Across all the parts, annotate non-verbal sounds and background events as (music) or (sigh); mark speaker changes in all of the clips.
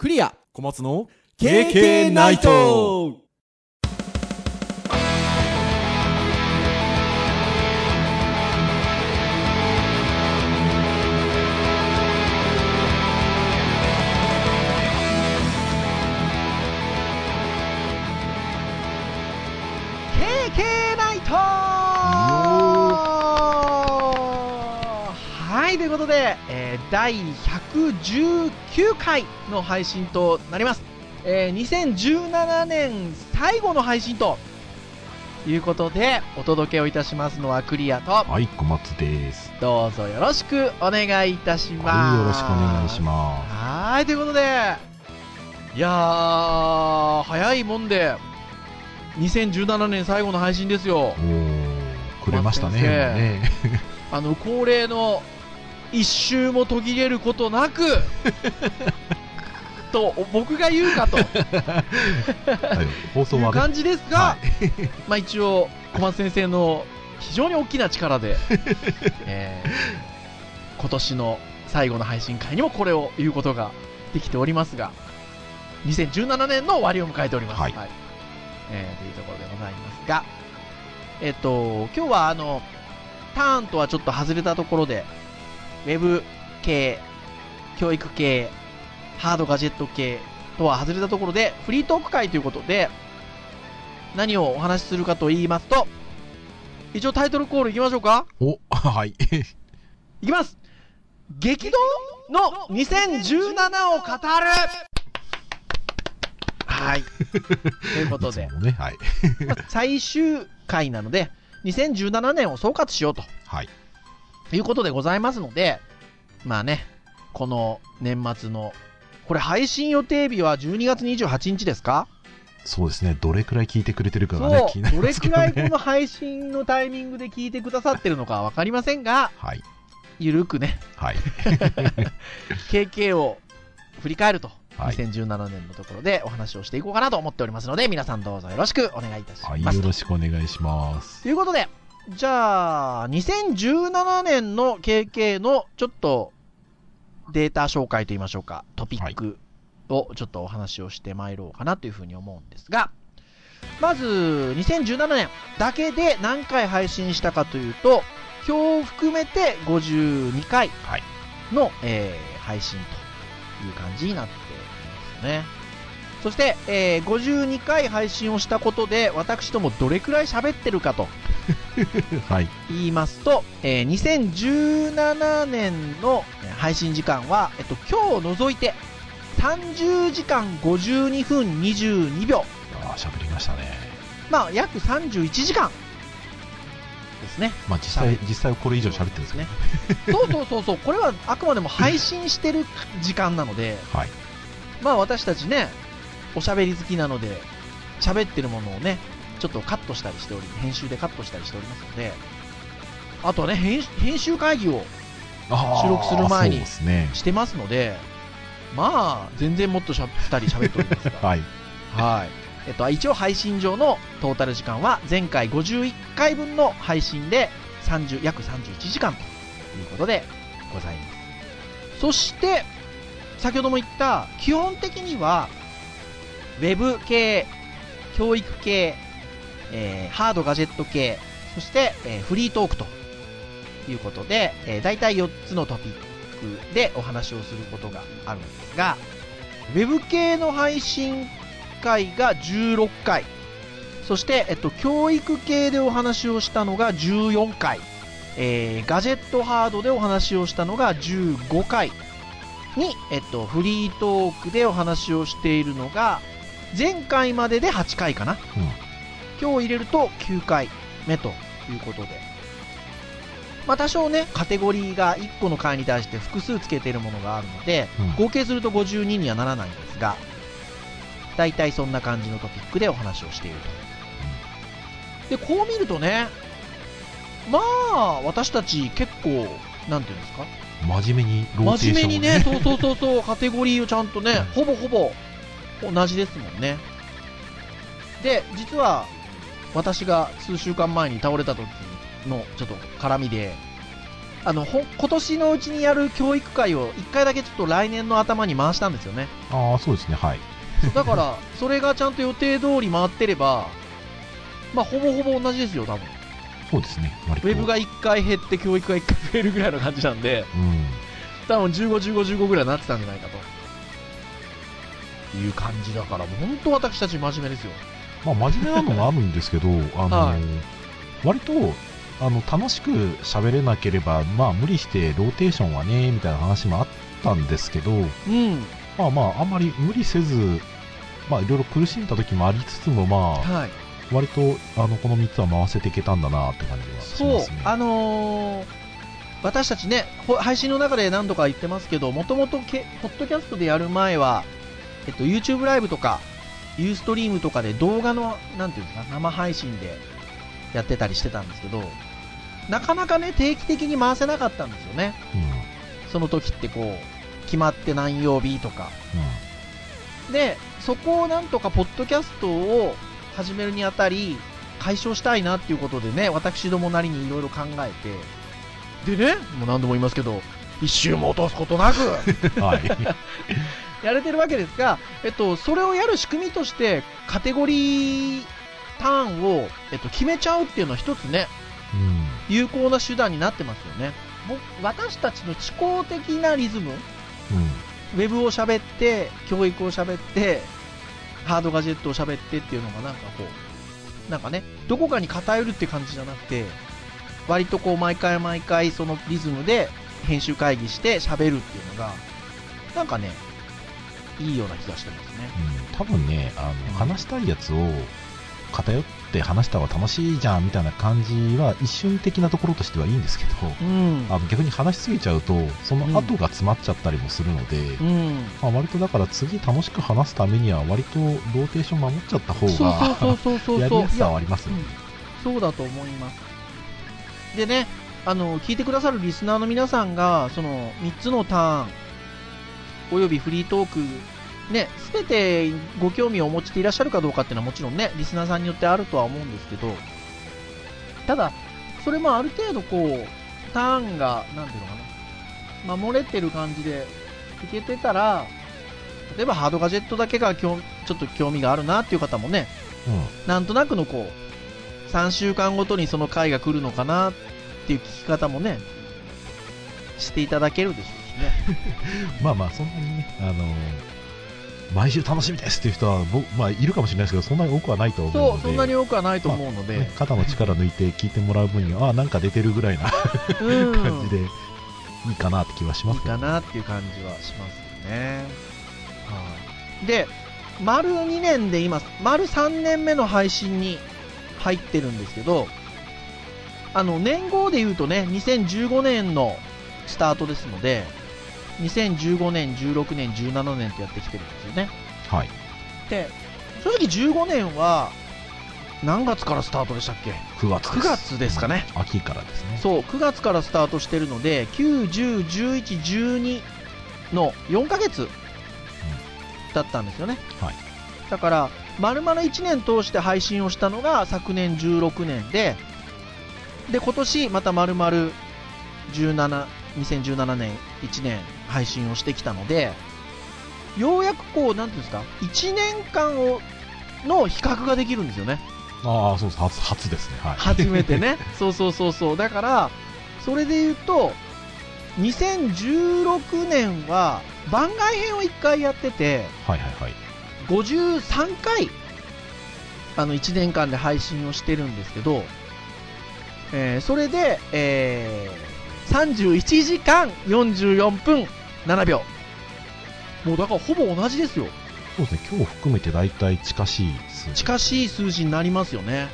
Speaker 1: クリア。
Speaker 2: 小松の
Speaker 1: KK ナイト。
Speaker 3: ナイト。はい、ということで、えー第119回の配信となります。えー2017年最後の配信ということで、お届けをいたしますのはクリアと、
Speaker 4: はい、小松です。
Speaker 3: どうぞよろしくお願いいたします。
Speaker 4: はい、よろしくお願いしま
Speaker 3: はーい、ということで、いやー、早いもんで、2017年最後の配信ですよ
Speaker 4: す。。おー、くれましたね、ね。(laughs)
Speaker 3: あの、恒例の一周も途切れることなく、(laughs) と、僕が言うかと。い
Speaker 4: はい放送はね、
Speaker 3: う感じですが、
Speaker 4: は (laughs)
Speaker 3: まあ一応、小松先生の非常に大きな力で、(laughs) えー今年の最後の配信会にもこれを言うことができておりますが、2017年の終わりを迎えております。
Speaker 4: はい。
Speaker 3: えーというところでございますが、えっ、と、今日はあの、ターンとはちょっと外れたところで、ウェブ系、教育系、ハードガジェット系とは外れたところで、フリートーク会ということで、何をお話しするかと言いますと、一応タイトルコールいきましょうか
Speaker 4: お、(laughs) (laughs) はい。
Speaker 3: いきます激動の2017を語るはい。ということで
Speaker 4: ね、はい。
Speaker 3: まあ最終回なので、2017年を総括しようと
Speaker 4: はい。
Speaker 3: いうことでございますので、まあね、この年末の、これ配信予定日は12月28日ですか？
Speaker 4: そうですね、どれくらい聞いてくれてるかがね、気になり
Speaker 3: どれ
Speaker 4: ますけどね。
Speaker 3: くらいこの配信のタイミングで聞いてくださってるのかはわかりませんが、
Speaker 4: はい。
Speaker 3: ゆるくね、
Speaker 4: はい。(laughs)
Speaker 3: KK を振り返ると、
Speaker 4: はい
Speaker 3: 2017年のところでお話をしていこうかなと思っておりますので、皆さんどうぞよろしくお願いいたし
Speaker 4: はい、
Speaker 3: ます。
Speaker 4: よろしくお願いします。
Speaker 3: ということで、じゃあ、2017年の KK のちょっとデータ紹介といいましょうか、トピックをちょっとお話をしてまいろうかなというふうに思うんですが、まず、2017年だけで何回配信したかというと、今日含めて52回
Speaker 4: はい。
Speaker 3: の、えー配信という感じになっていますね。そして、えー52回配信をしたことで、私どもどれくらい喋ってるかと (laughs)
Speaker 4: はい。
Speaker 3: 言いますと、えー2017年のえー配信時間は、えっと、今日除いて30時間52分22秒。
Speaker 4: あー喋りましたね。
Speaker 3: まあ、約31時間ですね。
Speaker 4: まあ、実際、実際これ以上喋ってるんですね。
Speaker 3: そうそうそうそう、これはあくまでも配信してる時間なので、
Speaker 4: はい。
Speaker 3: まあ私たちね、おしゃべり好きなので、喋ってるものをね、ちょっとカットしたりしており、編集でカットしたりしておりますので、あとはね、編編集会議を収録する前に。してますので、まあ、全然もっとしゃ2人喋っておりますが、(laughs)
Speaker 4: はい。
Speaker 3: はい。えっと、一応配信上のトータル時間は、前回51回分の配信で30、約31時間ということでございます。そして、先ほども言った、基本的には、ウェブ系、教育系、えーハードガジェット系、そして、えーフリートークということで、えー、大体4つのトピックでお話をすることがあるんですが、ウェブ系の配信会が16回、そして、えっと、教育系でお話をしたのが14回、えーガジェットハードでお話をしたのが15回に、えっと、フリートークでお話をしているのが、前回までで8回かな。
Speaker 4: うん
Speaker 3: 今日入れると9回目ということで。まあ多少ね、カテゴリーが1個の回に対して複数つけているものがあるので、
Speaker 4: うん
Speaker 3: 合計すると52にはならないんですが、大体そんな感じのトピックでお話をしていると。で、こう見るとね、まあ、私たち結構、なんていうんですか？
Speaker 4: 真面目にローテーションを
Speaker 3: 真面目にね、そうそうそうそう、カテゴリーをちゃんとね、ほぼほぼ同じですもんね。で、実は、私が数週間前に倒れた時のちょっと絡みで、あのほん今年のうちにやる教育会を1回だけちょっと来年の頭に回したんですよね。
Speaker 4: ああ、そうですね、はい。
Speaker 3: だから、それがちゃんと予定通り回ってれば、まあ、ほぼほぼ同じですよ、多分。
Speaker 4: そうですね。
Speaker 3: ウェブが1回減って教育が1回増えるぐらいの感じなんで、
Speaker 4: うん。
Speaker 3: 多分15、15、15ぐらいになってたんじゃないかと。いう感じだから、本当私たち真面目ですよ。
Speaker 4: まあ、真面目なのもあるんですけど、あの、
Speaker 3: はい
Speaker 4: 割と、あの、楽しく喋れなければ、まあ、無理してローテーションはね、みたいな話もあったんですけど、
Speaker 3: うん。
Speaker 4: まあまあ、あんまり無理せず、まあ、いろいろ苦しんだ時もありつつも、まあ、
Speaker 3: はい。
Speaker 4: 割と、あの、この3つは回せていけたんだなって感じはし
Speaker 3: そう
Speaker 4: ますね。、
Speaker 3: あのー私たちね、ほ配信の中で何度か言ってますけど、もともとけ、ポッドキャストでやる前は、えっと、YouTube ライブとか、ユーストリームとかで動画の、なんていうんですか、生配信でやってたりしてたんですけど、なかなかね、定期的に回せなかったんですよね。
Speaker 4: うん。
Speaker 3: その時ってこう、決まって何曜日とか。
Speaker 4: うん。
Speaker 3: で、そこをなんとか、ポッドキャストを始めるにあたり、解消したいなっていうことでね、私どもなりにいろいろ考えて、でね、もう何度も言いますけど、一周も落とすことなく、(laughs)
Speaker 4: はい。(laughs)
Speaker 3: やれてるわけですが、えっと、それをやる仕組みとして、カテゴリーターンを、えっと、決めちゃうっていうのは一つね、
Speaker 4: うん。
Speaker 3: 有効な手段になってますよね。ぼ私たちの思考的なリズム、
Speaker 4: うん。
Speaker 3: ウェブを喋って、教育を喋って、ハードガジェットを喋ってっていうのがなんかこう、なんかね、どこかに偏るって感じじゃなくて、割とこう毎回毎回そのリズムで編集会議して喋るっていうのが、なんかね、いいような気がしてますね。
Speaker 4: うん多分ね、あの、話したいやつを偏って話した方が楽しいじゃんみたいな感じは一瞬的なところとしてはいいんですけど、
Speaker 3: うん。
Speaker 4: あの逆に話しすぎちゃうと、その後が詰まっちゃったりもするので、
Speaker 3: うん。
Speaker 4: まあ、割とだから次楽しく話すためには割とローテーション守っちゃった方が
Speaker 3: そうそうそう
Speaker 4: やり。やすさはありますよね。
Speaker 3: うんそうだと思います。でね、あの、聞いてくださるリスナーの皆さんが、その、3つのターン、およびフリートーク、ね、すべてご興味をお持ちでいらっしゃるかどうかっていうのはもちろんね、リスナーさんによってあるとは思うんですけど、ただ、それもある程度こう、ターンが、なんていうのかな、守れてる感じでいけてたら、例えばハードガジェットだけが興ちょっと興味があるなっていう方もね、なんとなくのこう、3週間ごとにその回が来るのかなっていう聞き方もね、していただけるでしょ (laughs)
Speaker 4: まあまあ、そんなにね、あの毎週楽しみですっていう人は、僕まあ、いるかもしれないですけど、そんなに多くはないと思うので、
Speaker 3: そう、そんなに多くはないと思うので。
Speaker 4: ね、肩の力抜いて聞いてもらう分には、あなんか出てるぐらいな
Speaker 3: うん、(laughs)
Speaker 4: 感じでいいかなって気はし
Speaker 3: いい
Speaker 4: ますけど
Speaker 3: かなっていう感じはしますよね。はい。で、丸2年で今、丸3年目の配信に入ってるんですけど、あの、年号で言うとね、2015年のスタートですので、2015年、16年、17年とやってきてるんですよね。
Speaker 4: はい。
Speaker 3: で、正直15年は、何月からスタートでしたっけ
Speaker 4: ？9月です。
Speaker 3: 9月ですかね。
Speaker 4: 秋からですね。
Speaker 3: そう、9月からスタートしてるので、9、10、11、12の4ヶ月だったんですよね。
Speaker 4: はい
Speaker 3: だから、丸々1年通して配信をしたのが昨年16年で、で、今年また丸々17、2017年1年配信をしてきたので、ようやくこう、なんていうんですか、1年間を、の比較ができるんですよね。
Speaker 4: ああ、そうです。初、初ですね。はい。
Speaker 3: 初めてね。(laughs) そうそうそうそう。だから、それで言うと、2016年は番外編を1回やってて、
Speaker 4: はいはいはい。
Speaker 3: 53回、あの、1年間で配信をしてるんですけど、えーそれで、えー31時間44分7秒。もうだからほぼ同じですよ。
Speaker 4: そうですね。今日含めて大体近しい数字。
Speaker 3: 近しい数字になりますよね。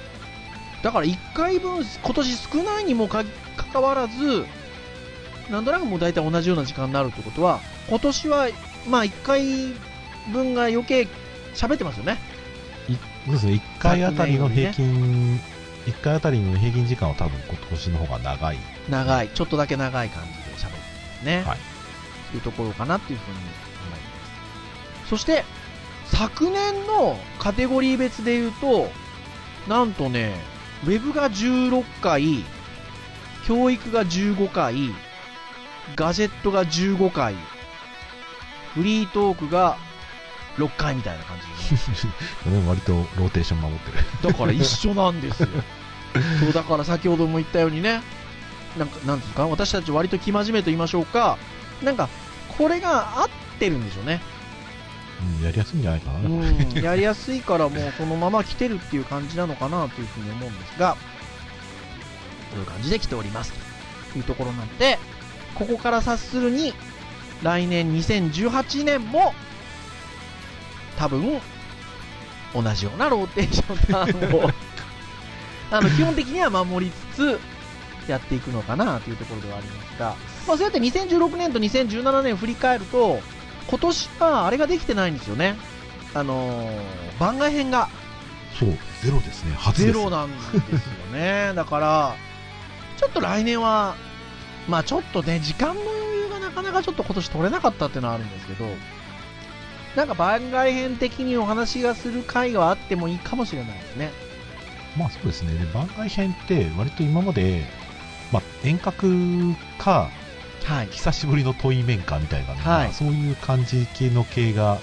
Speaker 3: だから1回分、今年少ないにもかかかわらず、なんとなくもう大体同じような時間になるってことは、今年は、まあ1回分が余計喋ってますよね。
Speaker 4: いそうですね。1回あたりの平均、一回あたりの平均時間は多分今年の方が長い。
Speaker 3: 長い、ちょっとだけ長い感じで喋ってますね。
Speaker 4: はい
Speaker 3: というところかなっていうふうに思います。そして、昨年のカテゴリー別で言うと、なんとね、ウェブが16回、教育が15回、ガジェットが15回、フリートークが6回みたいな感じでね (laughs)
Speaker 4: 割とローテーション守ってる。
Speaker 3: だから一緒なんですよ。(laughs) そう、だから先ほども言ったようにね、なんか、なんていうか、私たち割と生真面目と言いましょうか、なんか、これが合ってるんでしょうね。
Speaker 4: うん、やりやすいんじゃないかな。
Speaker 3: うん、やりやすいからもうそのまま来てるっていう感じなのかなというふうに思うんですが、こういう感じで来ておりますというところなんで、ここから察するに、来年2018年も、多分、同じようなローテーションターンを、(laughs) あの、基本的には守りつつ、やっていくのかなというところではありますが、まあ、そうやって2016年と2017年振り返ると、今年はあれができてないんですよね。あのー番外編が
Speaker 4: そう、ゼロですね。初。
Speaker 3: ゼロなんですよね。(laughs) だから、ちょっと来年は、まあちょっとね、時間の余裕がなかなかちょっと今年取れなかったっていうのはあるんですけど、なんか番外編的にお話がする回があってもいいかもしれないですね。
Speaker 4: まあそうですね。で、番外編って割と今まで、まあ遠隔か、
Speaker 3: はい。
Speaker 4: 久しぶりの対面かみたいなね、
Speaker 3: はい
Speaker 4: まあそういう感じ系の系が、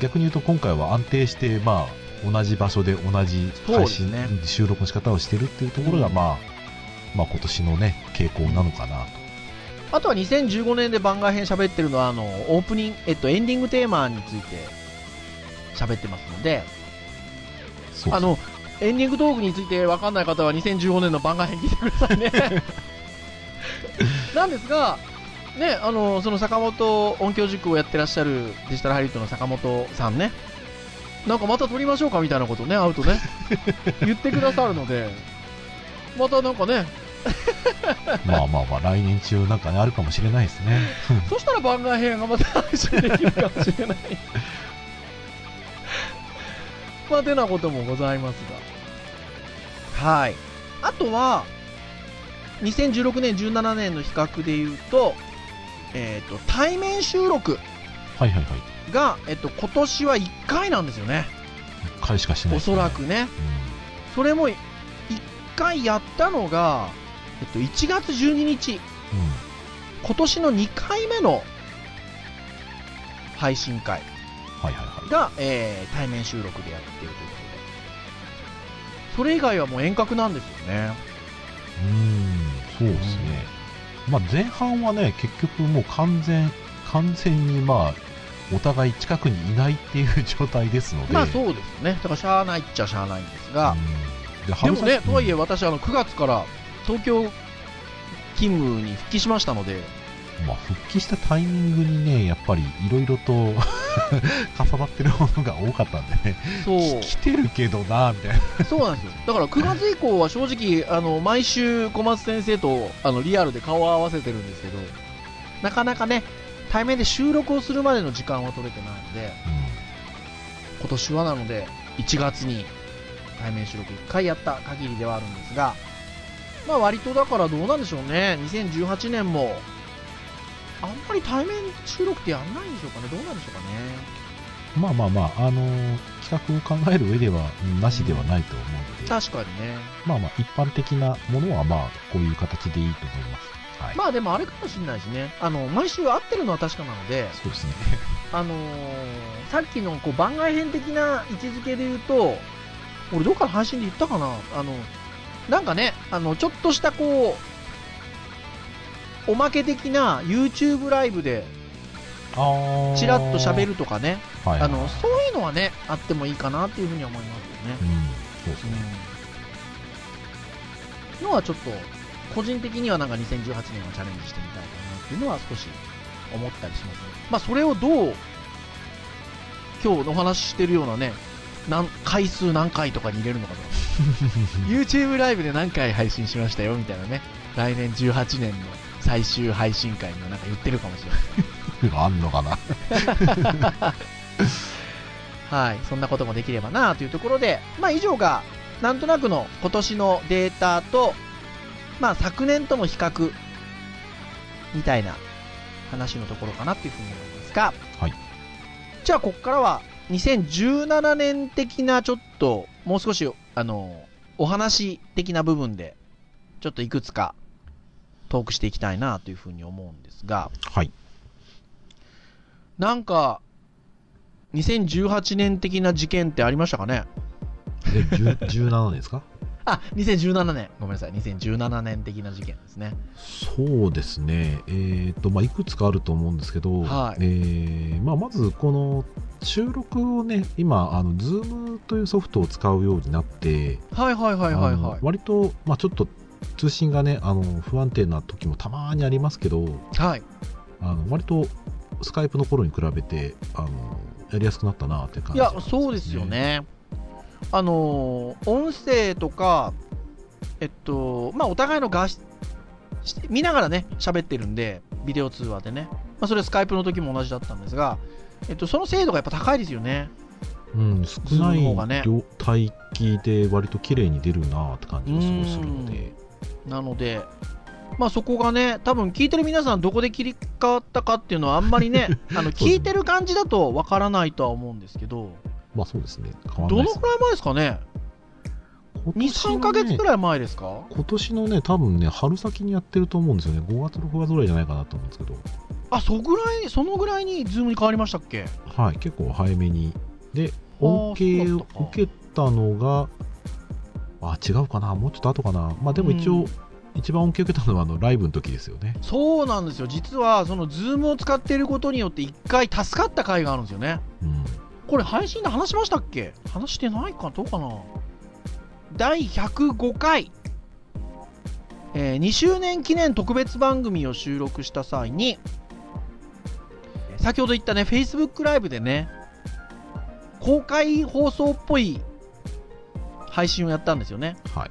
Speaker 4: 逆に言うと今回は安定して、まあ同じ場所で同じ配信、
Speaker 3: ね
Speaker 4: 収録の仕方をしてるっていうところが、
Speaker 3: うん
Speaker 4: まあ、まあ今年のね、傾向なのかなと。
Speaker 3: あとは2015年で番外編喋ってるのは、あの、オープニング、えっと、エンディングテーマについて喋ってますので、
Speaker 4: そう
Speaker 3: あの、エンディングトークについて分かんない方は2015年の番外編聞いてくださいね。(laughs) なんですが、ね、あの、その坂本音響塾をやってらっしゃるデジタルハリウッドの坂本さんね、なんかまた撮りましょうかみたいなことね、会うとね、(laughs) 言ってくださるので、またなんかね、
Speaker 4: まあまあまあ、来年中なんかね、あるかもしれないですね。(laughs)
Speaker 3: そしたら番外編がまた配信できるかもしれない。まあ、てなこともございますが。はい。あとは、2016年、17年の比較で言うと、えっ、と、対面収録
Speaker 4: はいはいはい。
Speaker 3: が、えっ、と、今年は1回なんですよね。
Speaker 4: 一回しかしてないね、
Speaker 3: そらくね。それも、1回やったのが、えっと、1月12日、
Speaker 4: うん。うん。
Speaker 3: 今年の2回目の配信会。
Speaker 4: はいはいはい。
Speaker 3: が、えー対面収録でやっているということで。それ以外はもう遠隔なんですよね。
Speaker 4: うーん、そうですね。まあ前半はね、結局もう完全、完全にまあ、お互い近くにいないっていう状態ですので。
Speaker 3: まあそうですね。だからしゃあないっちゃしゃあないんですが、
Speaker 4: うんで
Speaker 3: でもね、とはいえ
Speaker 4: うん
Speaker 3: 私あの9月から東京勤務に復帰しましたので、
Speaker 4: まあ、復帰したタイミングにね、やっぱりいろいろと (laughs) 重なってるものが多かったんでね、
Speaker 3: そう、
Speaker 4: 来てるけどな、みたいな。
Speaker 3: そうなんですよ。だから9月以降は正直、あの、毎週小松先生とあのリアルで顔を合わせてるんですけど、なかなかね、対面で収録をするまでの時間は取れてないので、今年はなので1月に対面収録1回やった限りではあるんですが、まあ割とだからどうなんでしょうね、2018年も、あんまり対面収録ってやんないんでしょうかね、どうなんでしょうかね。
Speaker 4: まあまあまあ、あのー企画を考える上では、うんなしではないと思うので、
Speaker 3: 確かにね。
Speaker 4: まあまあ、一般的なものはまあ、こういう形でいいと思います。はい。
Speaker 3: まあでもあれかもしれないしね、あの、毎週会ってるのは確かなので、
Speaker 4: そうですね。
Speaker 3: あのーさっきのこう番外編的な位置づけで言うと、俺どっかの配信で言ったかな？あの、なんかね、あの、ちょっとしたこう、おまけ的な YouTube ライブで
Speaker 4: あー
Speaker 3: チラッと喋るとかね、
Speaker 4: はいはいはい
Speaker 3: あの、そういうのはね、あってもいいかなっていうふうには思いますよね。
Speaker 4: うん、そうですね。
Speaker 3: うん。のはちょっと、個人的にはなんか2018年はチャレンジしてみたいかなっていうのは少し思ったりしますね。まあそれをどう、今日のお話ししてるようなね、何回数何回とかに入れるのかとか、(laughs) YouTube ライブで何回配信しましたよみたいなね、来年18年の最終配信会にはなんか言ってるかもしれない。
Speaker 4: あんのかな？(laughs)
Speaker 3: はい、そんなこともできればなというところで、まあ以上が、なんとなくの今年のデータと、まあ昨年との比較、みたいな話のところかなっていうふうに思いますが、
Speaker 4: はい。
Speaker 3: じゃあここからは、2017年的なちょっと、もう少し、あの、お話的な部分で、ちょっといくつかトークしていきたいなというふうに思うんですが、
Speaker 4: はい。
Speaker 3: なんか、2018年的な事件ってありましたかね？
Speaker 4: え、10 17年ですか？(laughs)
Speaker 3: あ、2017年。ごめんなさい。2017年的な事件ですね。
Speaker 4: そうですね。えっ、と、まあ、いくつかあると思うんですけど、
Speaker 3: はい
Speaker 4: えーまあ、まず、この、収録をね、今、あの、Zoom というソフトを使うようになって、
Speaker 3: はいはいはいはいはい。
Speaker 4: 割と、まあ、ちょっと、通信がね、あの、不安定な時もたまにありますけど、
Speaker 3: はい。
Speaker 4: あの、割と、スカイプの頃に比べて、あの、やりやすくなったなって感
Speaker 3: いや
Speaker 4: じがします、
Speaker 3: そうですよ。ね。あのー音声とか、えっと、まあ、お互いの画質、し見ながらね、喋ってるんで、ビデオ通話でね。まあ、それはスカイプの時も同じだったんですが、えっと、その精度がやっぱ高いですよね。
Speaker 4: うん、少ない量帯域で割と綺麗に出るなって感じがすごいするので、
Speaker 3: なので、まあ、そこがね、多分聞いてる皆さん、どこで切り替わったかっていうのは、あんまりね、(laughs) あの聞いてる感じだとわからないとは思うんですけど、
Speaker 4: まあそうですね、変わ
Speaker 3: ど
Speaker 4: らないです
Speaker 3: のくらい前ですかね、2、3ヶ月く
Speaker 4: い
Speaker 3: らい前ですか？
Speaker 4: 今年のね、多分ね、春先にやってると思うんですよね。5月、6月ぐらいじゃないかなと思うんですけど、
Speaker 3: あ、そぐらい、そのぐらいに Zoom に変わりましたっけ？
Speaker 4: はい、結構早めに。で、
Speaker 3: あー
Speaker 4: 恩恵を
Speaker 3: そうだったか。
Speaker 4: 受けたのが、あ、違うかな、もうちょっと後かな。まあでも一応、
Speaker 3: うん
Speaker 4: 一番恩恵を受けたのはあのライブの時ですよね。
Speaker 3: そうなんですよ、実はその Zoom を使っていることによって、1回助かった回があるんですよね。
Speaker 4: うん。
Speaker 3: これ、配信で話しましたっけ？話してないか、どうかな？第105回、えー2周年記念特別番組を収録した際に、先ほど言ったね、Facebook ライブでね、公開放送っぽい配信をやったんですよね。
Speaker 4: はい。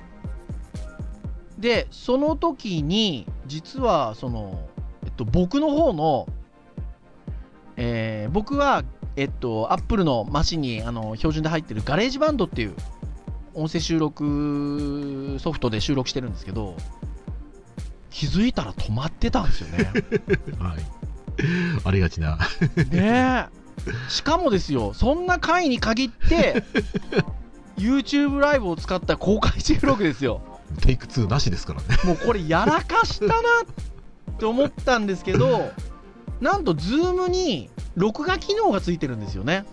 Speaker 3: で、その時に、実は、その、えっと、僕の方の、えー僕は、えっと、 Apple のマシンにあの標準で入ってる GarageBand っていう音声収録ソフトで収録してるんですけど、気づいたら止まってたんですよね。(laughs)
Speaker 4: はい。ありがちな。
Speaker 3: ねえ。しかもですよ、そんな回に限って、YouTube ライブを使った公開収録ですよ。
Speaker 4: テイク2なしですからね。
Speaker 3: もうこれやらかしたなって思ったんですけど、なんと Zoom に録画機能がついてるんですよね。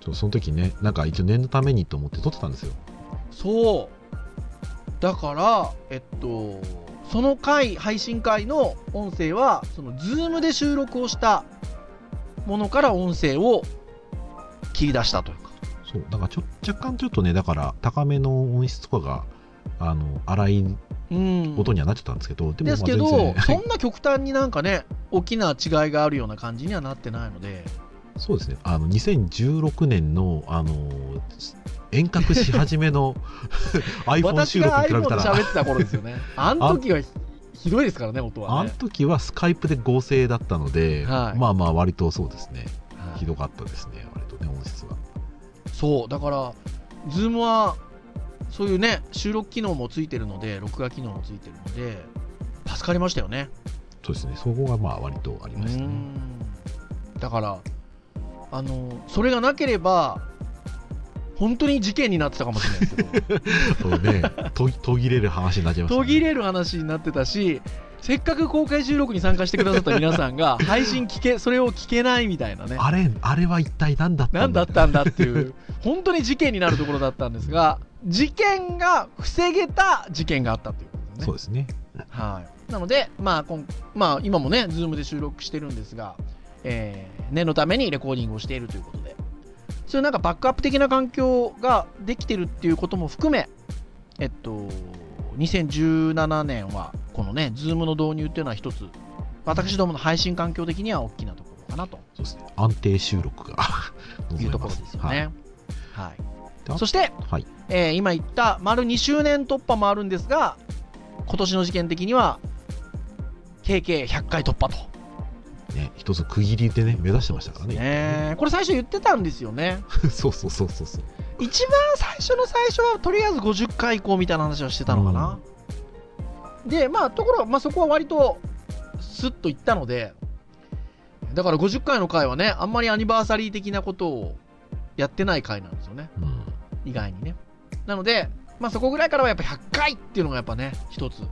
Speaker 4: ちょその時ね、なんか一応念のためにと思って撮ってたんですよ。
Speaker 3: そう。だから、えっと、その回、配信回の音声は、その Zoom で収録をしたものから音声を切り出したというか。
Speaker 4: そう、だからちょ若干ちょっとね、だから高めの音質とかが、あの、荒い
Speaker 3: うん。
Speaker 4: 音にはなっちゃったんですけど、でも
Speaker 3: ですけど、そんな極端になんかね、大きな違いがあるような感じにはなってないので、
Speaker 4: そうですね、あの、2016年の、あの、遠隔し始めの (laughs) iPhone 収
Speaker 3: 私が
Speaker 4: 録に比べたら、
Speaker 3: 喋ってた頃ですよね。あの時はひひどいですからね、音
Speaker 4: あの
Speaker 3: はね。
Speaker 4: 時はスカイプで合成だったので、
Speaker 3: はい
Speaker 4: まあまあ割とそうですね、
Speaker 3: はい
Speaker 4: ひどかったですね、割とね、音質は。
Speaker 3: そう、だから、Zoom は、そういうね、収録機能もついてるので、録画機能もついてるので、助かりましたよね。
Speaker 4: そうですね、そこがまあ割とあり
Speaker 3: う
Speaker 4: ましたね。
Speaker 3: んだから、あの、それがなければ、本当に事件になってたかもしれないですけど、(laughs)
Speaker 4: そうね、途途切れる話になっちゃいました、ね。
Speaker 3: 途切れる話になってたし、せっかく公開収録に参加してくださった皆さんが、(laughs) 配信聞け、それを聞けないみたいなね。
Speaker 4: あれ、あれは一体何だった
Speaker 3: 何
Speaker 4: んだ？
Speaker 3: だったんだっていう、(laughs) 本当に事件になるところだったんですが、事件が防げた事件があったということですね。
Speaker 4: そうですね。
Speaker 3: はい、なので、まあこんまあ、今もね、Zoom で収録してるんですが、えー念のためにレコーディングをしているということで、そういうなんかバックアップ的な環境ができてるっていうことも含め、えっと、2017年は、このね、Zoom の導入っていうのは一つ、私どもの配信環境的には大きなところかなと
Speaker 4: そうですね。安定収録が。(laughs)
Speaker 3: いうところですよね。
Speaker 4: はい
Speaker 3: はいそして、
Speaker 4: はい。
Speaker 3: えー今言った丸2周年突破もあるんですが、今年の事件的には、計計100回突破と。
Speaker 4: ね、一つ区切りでね、目指してましたからね。
Speaker 3: ねこれ最初言ってたんですよね。(laughs)
Speaker 4: そうそうそうそうそう。
Speaker 3: 一番最初の最初は、とりあえず50回以降みたいな話はしてたのかな。で、まあ、ところが、まあ、そこは割と、スッといったので、だから50回の回はね、あんまりアニバーサリー的なことをやってない回なんですよね。
Speaker 4: うん。
Speaker 3: 意外にね。なので、まあ、そこぐらいからはやっぱ100回っていうのがやっぱね、一つ、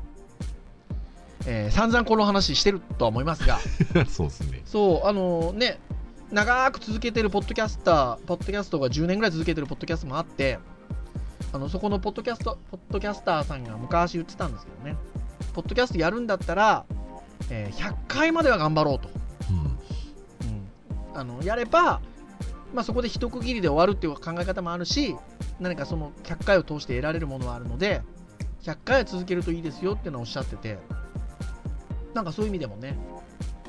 Speaker 3: えー散々この話してるとは思いますが、(laughs)
Speaker 4: そうですね。
Speaker 3: そう、あのね、長く続けてるポッドキャスター、ポッドキャストが10年ぐらい続けてるポッドキャストもあって、あのそこのポッドキャスト、ポッドキャスターさんが昔言ってたんですけどね、ポッドキャストやるんだったら、えー100回までは頑張ろうと。
Speaker 4: うん。
Speaker 3: うん、あのやれば、まあ、そこで一区切りで終わるっていう考え方もあるし何かその100回を通して得られるものはあるので100回は続けるといいですよっていうのをおっしゃっててなんかそういう意味でもね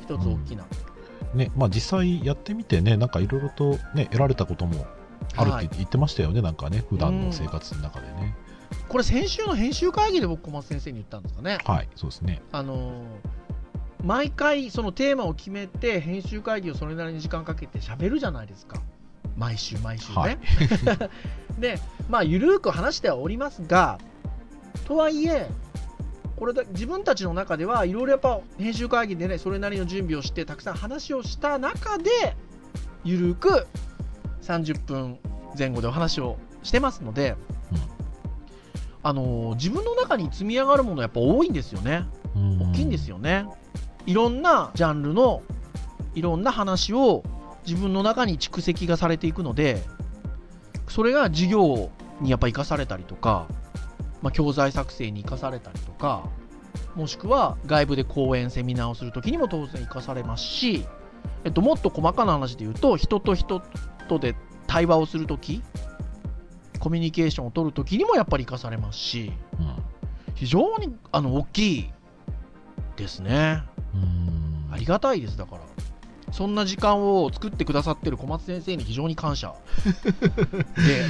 Speaker 3: 一つ大きな、
Speaker 4: ね、まあ実際やってみてね、なんかいろいろとね、得られたこともある
Speaker 3: はい。
Speaker 4: って言ってましたよね、なんかね、普段の生活の中でね。
Speaker 3: これ先週の編集会議で僕小松先生に言ったんですかね。
Speaker 4: はい、そうですね。
Speaker 3: あのー毎回そのテーマを決めて編集会議をそれなりに時間かけて喋るじゃないですか。毎週毎週ね、
Speaker 4: はい。(laughs)
Speaker 3: でまあゆるーく話してはおりますがとはいえこれだ自分たちの中ではいろいろやっぱ編集会議でねそれなりの準備をしてたくさん話をした中でゆるーく30分前後でお話をしてますので、
Speaker 4: うん
Speaker 3: あのー自分の中に積み上がるものやっぱ多いんですよね大きいんです
Speaker 4: よ。
Speaker 3: よね。いろんなジャンルのいろんな話を自分の中に蓄積がされていくのでそれが授業にやっぱ生かされたりとか、まあ、教材作成に生かされたりとかもしくは外部で講演セミナーをするときにも当然生かされますし、えっと、もっと細かな話で言うと人と人とで対話をするときコミュニケーションを取るときにもやっぱり生かされますし
Speaker 4: うん。
Speaker 3: 非常にあの大きいですね。
Speaker 4: うん。
Speaker 3: ありがたいですだから。そんな時間を作ってくださってる小松先生に非常に感謝。(laughs) で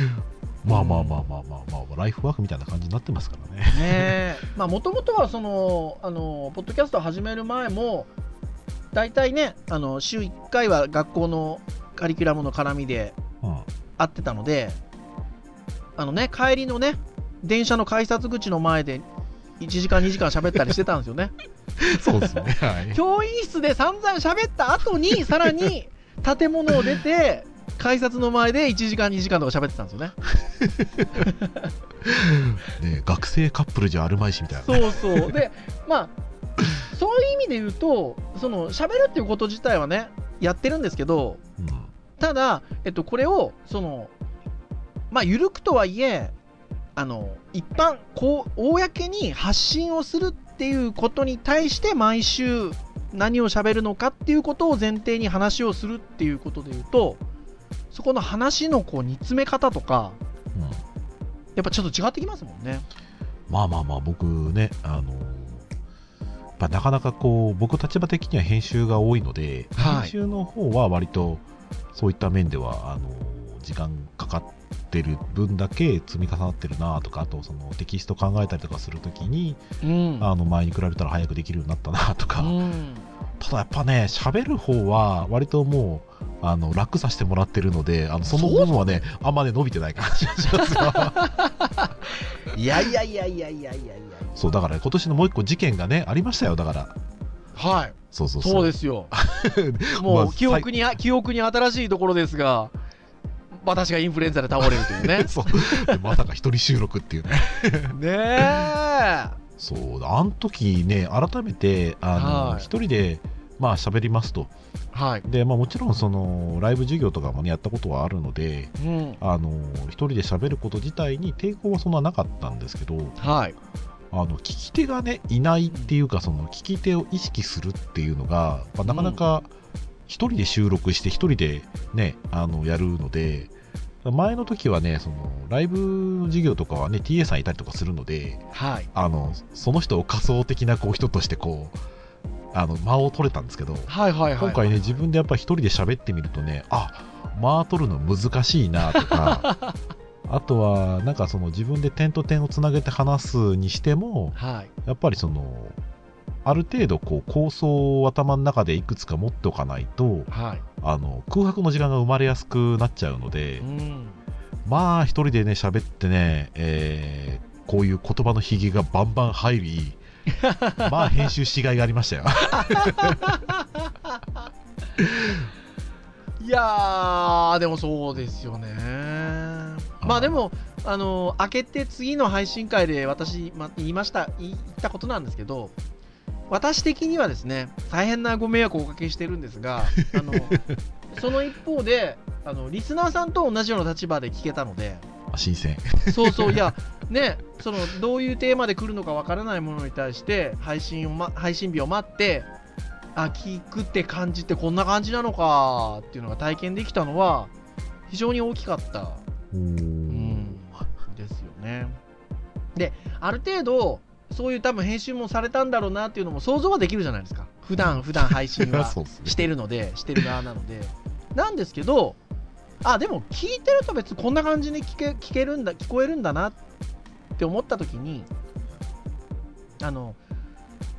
Speaker 4: まあまあまあまあまあまあ、ライフワークみたいな感じになってますからね。
Speaker 3: ねまあもともとはそのあのポッドキャストを始める前も大体ねあの週1回は学校のカリキュラムの絡みで
Speaker 4: うん。
Speaker 3: 会ってたのであのね帰りのね電車の改札口の前で1時間2時間喋ったりしてたんですよね
Speaker 4: そうですね。はい。
Speaker 3: 教員室で散々喋った後にさらに建物を出て改札の前で1時間2時間とか喋ってたんですよね (laughs)
Speaker 4: ね学生カップルじゃあるまいしみたいな。
Speaker 3: そうそうでまあそういう意味で言うとその喋るっていうこと自体はねやってるんですけど
Speaker 4: うん。
Speaker 3: ただ、えっと、これをそのまあ緩くとはいえあの一般こう公に発信をするっていうことに対して毎週何を喋るのかっていうことを前提に話をするっていうことで言うとそこの話のこう煮詰め方とか
Speaker 4: うん
Speaker 3: やっぱちょっと違ってきますもんね。
Speaker 4: まあまあまあ、僕ね、あの、やっぱなかなかこう、僕立場的には編集が多いので、
Speaker 3: はい。
Speaker 4: 編集の方は割とそういった面では、あの、時間かかってる分だけ積み重なってるなとか、あとそのテキスト考えたりとかするときに、
Speaker 3: うん。
Speaker 4: あの前に比べたら早くできるようになったなとか、
Speaker 3: うん。
Speaker 4: ただやっぱね、喋る方は割ともう、あの楽させてもらってるので、あのその部分はね、あんまね、伸びてない感じがしますよ。(laughs)
Speaker 3: いやいやいやいやいやいやいや
Speaker 4: そう、だから、ね、今年のもう一個事件がね、ありましたよ、だから。
Speaker 3: はい
Speaker 4: そうそうそう。
Speaker 3: そうですよ (laughs)
Speaker 4: まあ
Speaker 3: もう記憶に記憶に新しいところですが私がインフルエンザで倒れるというね (laughs)
Speaker 4: そう。でまさか一人収録っていうね。
Speaker 3: ねえ
Speaker 4: そう、あの時ね、改めて、あの、
Speaker 3: はい
Speaker 4: 一人で、まあ喋りますと。
Speaker 3: はい、
Speaker 4: で、まあもちろん、その、ライブ授業とかもね、やったことはあるので、
Speaker 3: うん、
Speaker 4: あの、一人で喋ること自体に抵抗はそんななかったんですけど、
Speaker 3: はい。
Speaker 4: あの、聞き手がね、いないっていうか、その、聞き手を意識するっていうのが、まあ、なかなか、一人で収録して、一人でね、あの、やるので、前の時はね、その、ライブの授業とかはね、TA さんいたりとかするので、
Speaker 3: はい。
Speaker 4: あの、その人を仮想的なこう人としてこう、あの、間を取れたんですけど、
Speaker 3: はいはいはい
Speaker 4: 今回ね、自分でやっぱ一人で喋ってみるとね、あ、間取るの難しいなとか、(laughs) あとは、なんかその自分で点と点をつなげて話すにしても、
Speaker 3: はい。
Speaker 4: やっぱりその、ある程度こう構想を頭の中でいくつか持っておかないと、
Speaker 3: はい。
Speaker 4: あの空白の時間が生まれやすくなっちゃうので、
Speaker 3: うん。
Speaker 4: まあ一人でね喋ってね、えーこういう言葉のひげがバンバン入り、(laughs) まあ編集しがいがありましたよ。(laughs)
Speaker 3: いやーでもそうですよねまあでもあの開けて次の配信会で私、ま、言いました言ったことなんですけど私的にはですね大変なご迷惑をおかけしてるんですが (laughs) あのその一方であのリスナーさんと同じような立場で聞けたので
Speaker 4: あ新鮮。
Speaker 3: そうそういやねそのどういうテーマで来るのかわからないものに対して配信を、ま、配信日を待ってあ聞くって感じってこんな感じなのかっていうのが体験できたのは非常に大きかったうんですよね。で、ある程度、そういう多分編集もされたんだろうなっていうのも想像はできるじゃないですか。普段、普段配信は (laughs) してるので、してる側なので。なんですけど、あ、でも聞いてると別にこんな感じに聞け聞けるんだ、聞こえるんだなって思った時に、あの、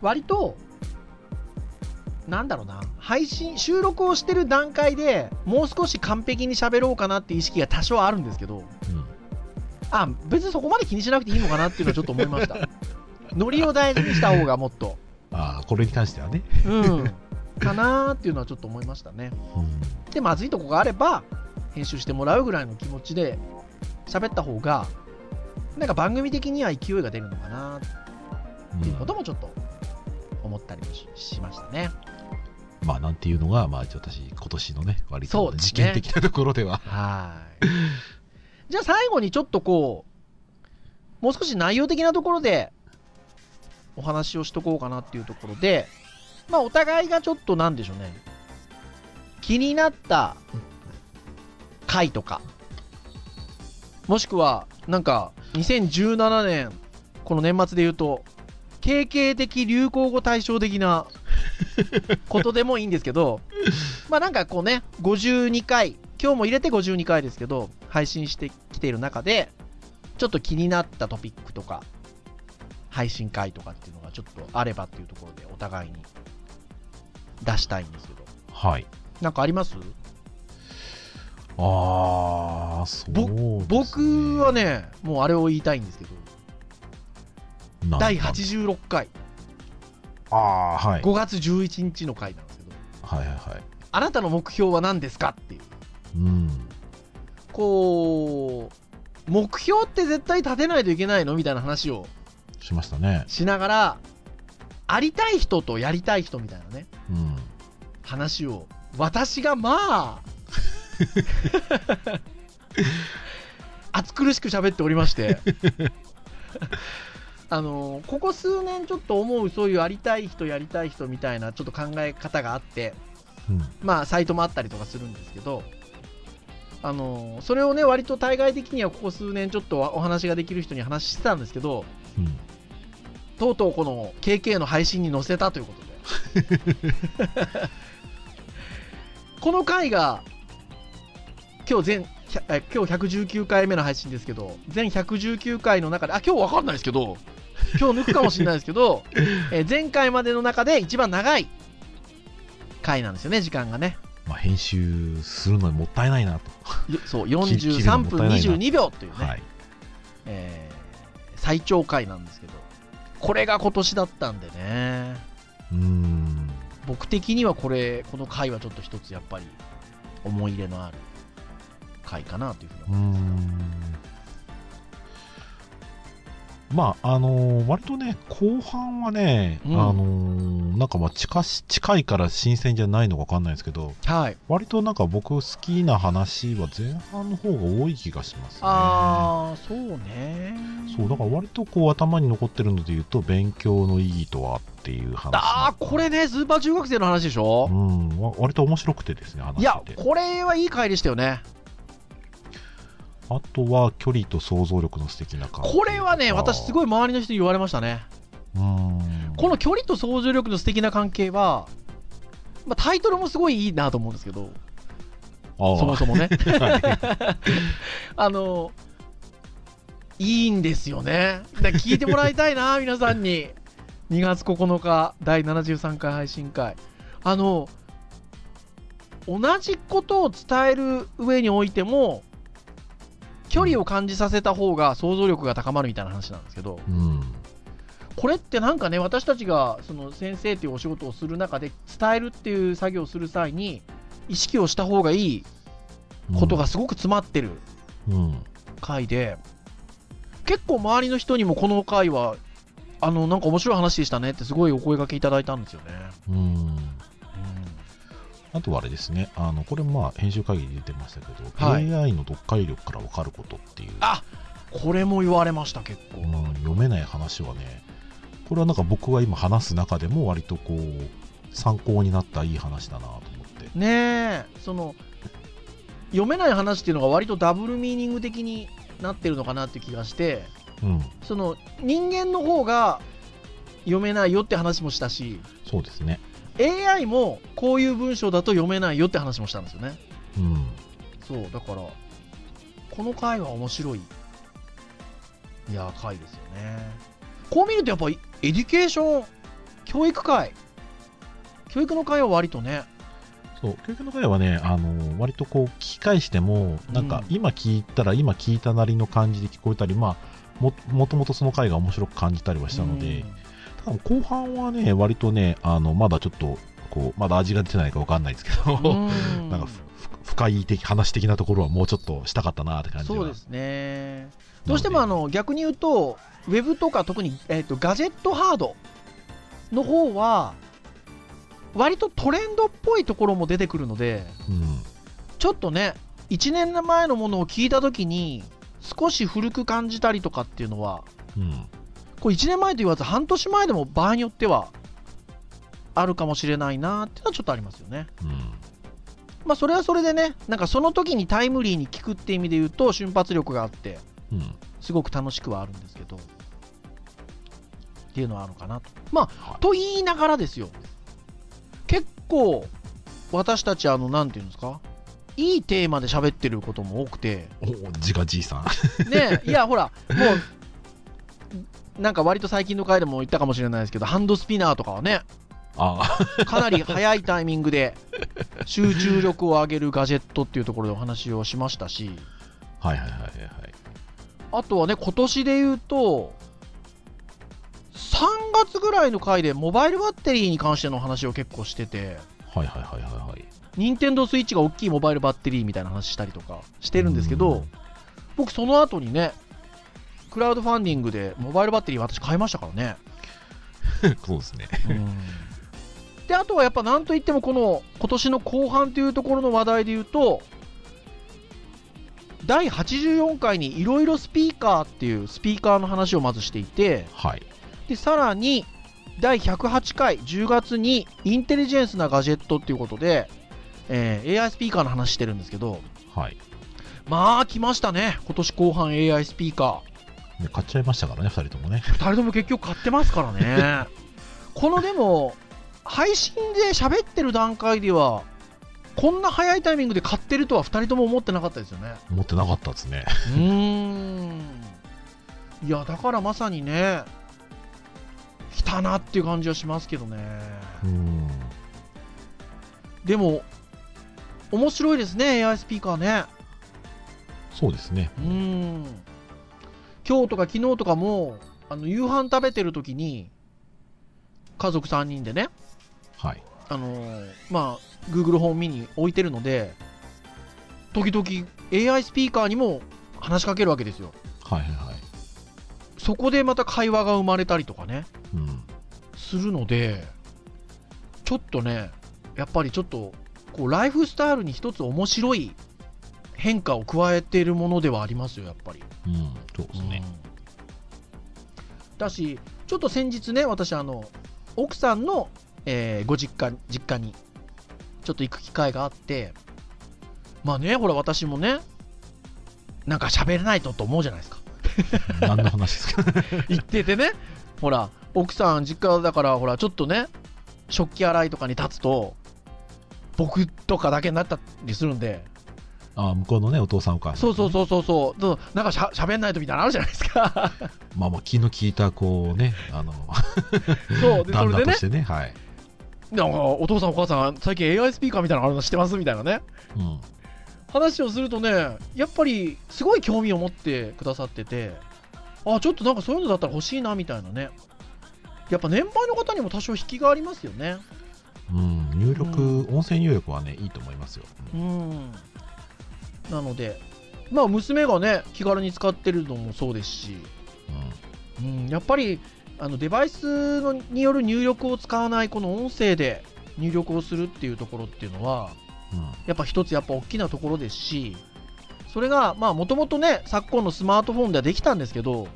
Speaker 3: 割と、なんだろうな、配信、収録をしてる段階でもう少し完璧に喋ろうかなっていう意識が多少あるんですけど、
Speaker 4: うん。
Speaker 3: あ別にそこまで気にしなくていいのかなっていうのはちょっと思いました。(laughs) ノリを大事にした方がもっと。
Speaker 4: あーこれに関してはね。
Speaker 3: うん。(laughs) かなーっていうのはちょっと思いましたね。
Speaker 4: うん。
Speaker 3: でまずいとこがあれば編集してもらうぐらいの気持ちで喋った方がなんか番組的には勢いが出るのかなっていうこともちょっと思ったりもししましたね。
Speaker 4: まあ、なんていうのが、まあ、私、今年のね、割と事件的なところでは。
Speaker 3: はい。じゃあ最後にちょっとこうもう少し内容的なところでお話をしとこうかなっていうところでまあお互いがちょっとなんでしょうね。気になった回とかもしくはなんか2017年この年末で言うと経験的流行語大賞的な (laughs) ことでもいいんですけどまあなんかこうね52回今日も入れて52回ですけど配信してきている中でちょっと気になったトピックとか配信会とかっていうのがちょっとあればっていうところでお互いに出したいんですけど
Speaker 4: はい。
Speaker 3: なんかあります？
Speaker 4: ああ、そうですね、
Speaker 3: 僕はねもうあれを言いたいんですけど第86回
Speaker 4: ああ、はい。
Speaker 3: 5月11日の回なんですけど
Speaker 4: はいはいはい。
Speaker 3: あなたの目標は何ですかっていう
Speaker 4: うん。
Speaker 3: こう目標って絶対立てないといけないのみたいな話を
Speaker 4: しましたね。
Speaker 3: しながらありたい人とやりたい人みたいなね
Speaker 4: うん。
Speaker 3: 話を私がまあ (laughs) 暑苦しく喋っておりまして (laughs) あのここ数年ちょっと思うそういうありたい人やりたい人みたいなちょっと考え方があって
Speaker 4: うん。
Speaker 3: まあサイトもあったりとかするんですけどあのそれをね割と対外的にはここ数年ちょっとお話ができる人に話してたんですけど
Speaker 4: うん。
Speaker 3: とうとうこの KK の配信に載せたということで (laughs) この回が今日全今日119回目の配信ですけど全119回の中であ今日わかんないですけど今日抜くかもしれないですけど、(laughs) えー前回までの中で一番長い回なんですよね時間がね
Speaker 4: まあ、編集するのにもったいないなと。
Speaker 3: よそう (laughs)
Speaker 4: 切るの
Speaker 3: 43分
Speaker 4: もったいないな
Speaker 3: 22秒というね、
Speaker 4: はい。
Speaker 3: えー最長回なんですけどこれが今年だったんでね
Speaker 4: うーん。
Speaker 3: 僕的にはこれこの回はちょっと一つやっぱり思い入れのある回かなというふうに思います
Speaker 4: ん。まあ、あのー割とね、後半はね、
Speaker 3: うん
Speaker 4: あのーなんかまあ近し、近いから新鮮じゃないのかわかんないですけど、
Speaker 3: はい
Speaker 4: 割となんか僕好きな話は前半の方が多い気がしますね。
Speaker 3: ああそうね
Speaker 4: そう、だから割とこう頭に残ってるので言うと、勉強の意義とはっていう話。
Speaker 3: ああこれねスーパー中学生の話でしょ？
Speaker 4: う、ん、わ割と面白くてですね、話
Speaker 3: いや。これはいい回でしたよね
Speaker 4: あとは、距離と想像力の素敵な感じ。
Speaker 3: これはね私すご
Speaker 4: い。
Speaker 3: い周りの人に言われましたね。
Speaker 4: うん。
Speaker 3: この距離と想像力の素敵な関係は、まあ、タイトルもすごいいいなと思うんですけど。そもそもね。(laughs)
Speaker 4: はい。(laughs)
Speaker 3: あのいいんですよね。聞いてもらいたいな (laughs) 皆さんに。2月9日第73回配信会。あの同じことを伝える上においても距離を感じさせた方が想像力が高まるみたいな話なんですけど
Speaker 4: うん。
Speaker 3: これってなんかね私たちがその先生っていうお仕事をする中で伝えるっていう作業をする際に意識をした方がいいことがすごく詰まってる
Speaker 4: うん。
Speaker 3: 回で結構周りの人にもこの回はあのなんか面白い話でしたねってすごいお声掛けいただいたんですよね。
Speaker 4: うん
Speaker 3: うん
Speaker 4: あとはあれですね、あのこれもまあ編集会議で出てましたけど、
Speaker 3: はい
Speaker 4: AI の読解力から分かることっていう、
Speaker 3: あこれも言われました、結構。
Speaker 4: うん読めない話はね、これはなんか僕が今話す中でも割とこう参考になったいい話だなと思って。
Speaker 3: ねえ、その読めない話っていうのが割とダブルミーニング的になってるのかなって気がして、
Speaker 4: うん、
Speaker 3: その人間の方が読めないよって話もしたし、
Speaker 4: そうですね。
Speaker 3: AI もこういう文章だと読めないよって話もしたんですよね。
Speaker 4: うん、
Speaker 3: そう、だから、この回は面白い、いや、回ですよね。こう見るとやっぱり education、教育会、教育の会は割とね、
Speaker 4: そう教育の会はね、あの割とこう聞き返しても、なんか
Speaker 3: うん。
Speaker 4: 今聞いたら、今聞いたなりの感じで聞こえたり、まあ、ももともとその回が面白く感じたりはしたので、多分後半はね、割とね、あのまだちょっとこう、まだ味が出てないか分かんないですけど、なんかふ深い的話的なところはもうちょっとしたかったなって感じは。
Speaker 3: そうですね。どうしてもあの逆に言うと、ウェブとか特に、えー、とガジェットハードの方は、割とトレンドっぽいところも出てくるので、
Speaker 4: うん、
Speaker 3: ちょっとね、1年前のものを聞いたときに、少し古く感じたりとかっていうのは、
Speaker 4: うん、
Speaker 3: これ1年前と言わず、半年前でも場合によってはあるかもしれないなっていうのはちょっとありますよね。
Speaker 4: うん、
Speaker 3: まあ、それはそれでね、なんかその時にタイムリーに聞くって意味で言うと、瞬発力があって、
Speaker 4: うん、
Speaker 3: すごく楽しくはあるんですけど、っていうのはあるのかなと。まあ、
Speaker 4: はい
Speaker 3: と言いながらですよ、結構、私たち、あの、なんていうんですか、いいテーマで喋ってることも多くて、
Speaker 4: お自画じいさん。
Speaker 3: ねいや、ほら、もう、なんか割と最近の回でも言ったかもしれないですけど、ハンドスピナーとかはね、
Speaker 4: あ
Speaker 3: かなり早いタイミングで集中力を上げるガジェットっていうところでお話をしましたし、
Speaker 4: あ、はいはいはいはい。
Speaker 3: あとはね、今年で言うと、3月ぐらいの回でモバイルバッテリーに関しての話を結構してて、
Speaker 4: はいはいはいはいはい。
Speaker 3: 任天堂スイッチが大きいモバイルバッテリーみたいな話したりとかしてるんですけど、僕その後にね、クラウドファンディングでモバイルバッテリー私買いましたからね。
Speaker 4: うん、そうですね。
Speaker 3: で、あとはやっぱなんといってもこの今年の後半というところの話題で言うと、第84回にいろいろスピーカーっていうスピーカーの話をまずしていて、
Speaker 4: はい。
Speaker 3: で、さらに第108回10月にインテリジェンスなガジェットっていうことで、えー AI スピーカーの話してるんですけど、
Speaker 4: はい。
Speaker 3: まあ来ましたね、今年後半 AI スピーカー。
Speaker 4: ね、買っちゃいましたからね、二人ともね。
Speaker 3: 2人とも結局買ってますからね。(laughs) このでも、配信で喋ってる段階では、こんな早いタイミングで買ってるとは2人とも思ってなかったですよね。
Speaker 4: 持ってなかったですね。
Speaker 3: うーん。いや、だからまさにね、来たなっていう感じはしますけどね。
Speaker 4: うん。
Speaker 3: でも、面白いですね、AI スピーカーね。
Speaker 4: そうですね。
Speaker 3: うーん。今日とか昨日とかも、あの夕飯食べてる時に、家族3人でね、
Speaker 4: はい。
Speaker 3: あのーまあ、Google ホームミニ置いてるので、時々 AI スピーカーにも話しかけるわけですよ。
Speaker 4: はいはいはい。
Speaker 3: そこでまた会話が生まれたりとかね、
Speaker 4: うん。
Speaker 3: するので、ちょっとね、やっぱりちょっと、こう、ライフスタイルに一つ面白い変化を加えているものではありますよ、やっぱり。
Speaker 4: うん。そうですね。
Speaker 3: うんだし、ちょっと先日ね、私、あの、奥さんの、えーご実家、実家に、ちょっと行く機会があって、まあね、ほら、私もね、なんか喋れないとと思うじゃないですか。
Speaker 4: 何の話ですか？(laughs)
Speaker 3: 行っててね、ほら、奥さん、実家だから、ほら、ちょっとね、食器洗いとかに立つと、僕とかだけになったりするんで、
Speaker 4: あ向こうのね、お父さんお母さん。
Speaker 3: そうそうそうそうそう、そうなんかしゃ喋んないとみたいなのあるじゃないですか。(laughs)
Speaker 4: まあまあ、気の利いた、こうね、あの、(laughs)
Speaker 3: そう、で、(laughs) それでね
Speaker 4: 旦那とし、てね、はい。
Speaker 3: なんかお父さんお母さん最近 AI スピーカーみたいなのあるの知ってますみたいなね
Speaker 4: うん。
Speaker 3: 話をするとねやっぱりすごい興味を持ってくださっててあちょっとなんかそういうのだったら欲しいなみたいなねやっぱ年配の方にも多少引きがありますよね
Speaker 4: うん。入力、音声入力はね、いいと思いますよ。
Speaker 3: うんなのでまあ娘がね気軽に使ってるのもそうですし、
Speaker 4: うん。
Speaker 3: うん、やっぱりあのデバイスのによる入力を使わないこの音声で入力をするっていうところっていうのは
Speaker 4: うん
Speaker 3: やっぱ一つやっぱ大きなところですしそれがまあもともとね昨今のスマートフォンではできたんですけど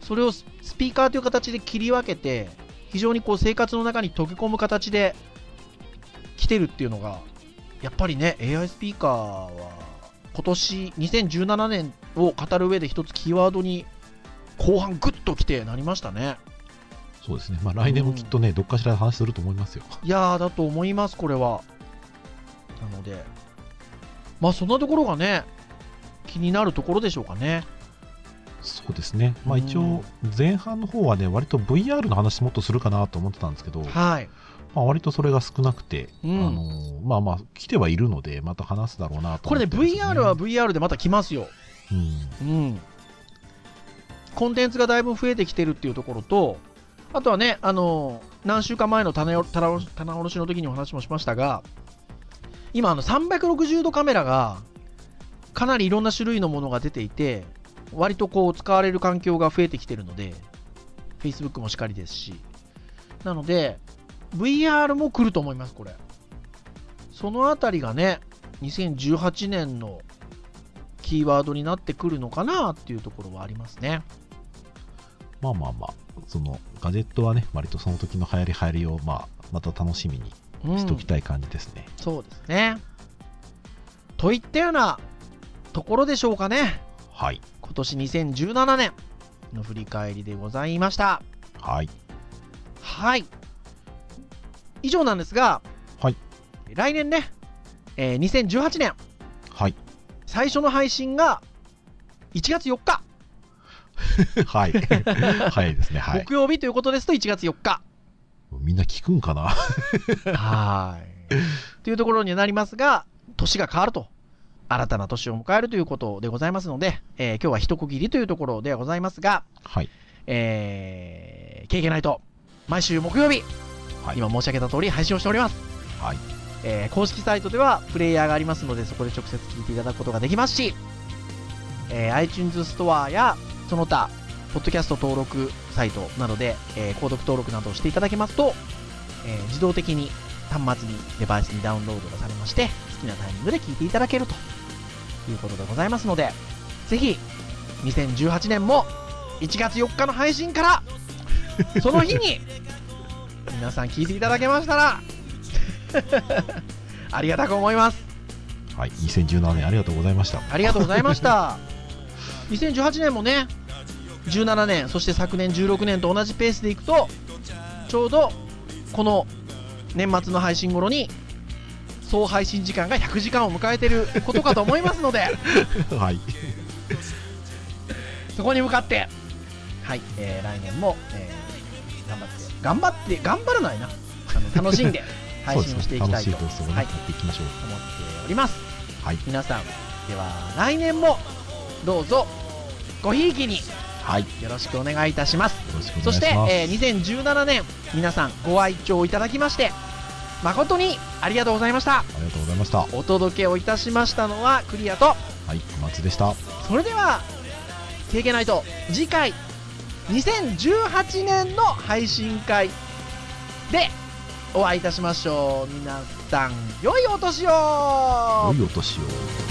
Speaker 3: それをススピーカーという形で切り分けて非常にこう生活の中に溶け込む形で来てるっていうのがやっぱりね AI スピーカーは今年2017年を語る上で一つキーワードに後半グッと来てなりましたね。
Speaker 4: そうですね。まあ来年もきっとね、どっかしらで話すると思いますよ。
Speaker 3: いやーだと思いますこれは。なので。まあそんなところがね気になるところでしょうかね。
Speaker 4: そうですね。まあ
Speaker 3: うん。
Speaker 4: 一応、前半の方はね、割と VR の話もっとするかなと思ってたんですけど、
Speaker 3: はい
Speaker 4: まあ割とそれが少なくて、
Speaker 3: うん。
Speaker 4: あのーまあまあ、来てはいるので、また話すだろうなと
Speaker 3: これね VR は VR でまた来ますよ。
Speaker 4: うん。
Speaker 3: うん。コンテンツがだいぶ増えてきてるっていうところとあとはねあの何週間前の棚よ棚卸棚卸しの時にお話もしましたが今あの360度カメラがかなりいろんな種類のものが出ていて割とこう使われる環境が増えてきてるので Facebook もしかりですし。なので VR も来ると思いますこれ。そのあたりがね2018年のキーワードになってくるのかなっていうところはありますね。
Speaker 4: まあまあまあ、そのガジェットはね、割とその時の流行り流行りを、まあ、また楽しみに
Speaker 3: うん。
Speaker 4: しときたい感じですね。
Speaker 3: そうですね。といったようなところでしょうかね。
Speaker 4: はい。
Speaker 3: 今年2017年の振り返りでございました。
Speaker 4: はい。
Speaker 3: はい以上なんですが、
Speaker 4: はい
Speaker 3: 来年ね、えー2018年
Speaker 4: はい。
Speaker 3: 最初の配信が1月4日、(laughs)
Speaker 4: はい。早いですね。はい。
Speaker 3: 木曜日ということですと1月4日
Speaker 4: みんな聞くんかな？
Speaker 3: はいというところになりますが年が変わると新たな年を迎えるということでございますので、えー今日は一区切りというところではございますが、
Speaker 4: はい。
Speaker 3: えー、経験ないと毎週木曜日、
Speaker 4: はい
Speaker 3: 今申し上げた通り配信をしております
Speaker 4: はい。
Speaker 3: えー公式サイトではプレイヤーがありますのでそこで直接聞いていただくことができますし、えー iTunes ストアやその他ポッドキャスト登録サイトなどで、えー購読登録などをしていただけますと、えー自動的に端末にデバイスにダウンロードがされまして好きなタイミングで聞いていただけるということでございますのでぜひ2018年も1月4日の配信からその日に皆さん聞いていただけましたら (laughs) ありがたく思います
Speaker 4: はい。2017年ありがとうございました。
Speaker 3: ありがとうございました2018年もね17年そして昨年16年と同じペースでいくとちょうどこの年末の配信頃に総配信時間が100時間を迎えていることかと思いますので (laughs)
Speaker 4: はい。
Speaker 3: そこに向かってはい、えー来年も、えー頑張って頑張って頑張らないなあの楽しんで (laughs) 配信をしていきたいと
Speaker 4: そうですね。楽しい放送をね、
Speaker 3: はい
Speaker 4: やっていきましょう。
Speaker 3: 思っております
Speaker 4: はい。
Speaker 3: 皆さんでは来年もどうぞごひいきに
Speaker 4: はい。よ
Speaker 3: よろしくお願いいたします
Speaker 4: ろしくお
Speaker 3: そして、
Speaker 4: 願いします。
Speaker 3: えー2017年皆さんご愛聴いただきまして誠にありがとうございました
Speaker 4: ありがとうございました。は
Speaker 3: お届けをいたしましたのはクリアと
Speaker 4: い。小松でした。
Speaker 3: それでは経験ないと次回2018年の配信会でお会いいたしましょう皆さん良いお年を
Speaker 4: 良いお年を。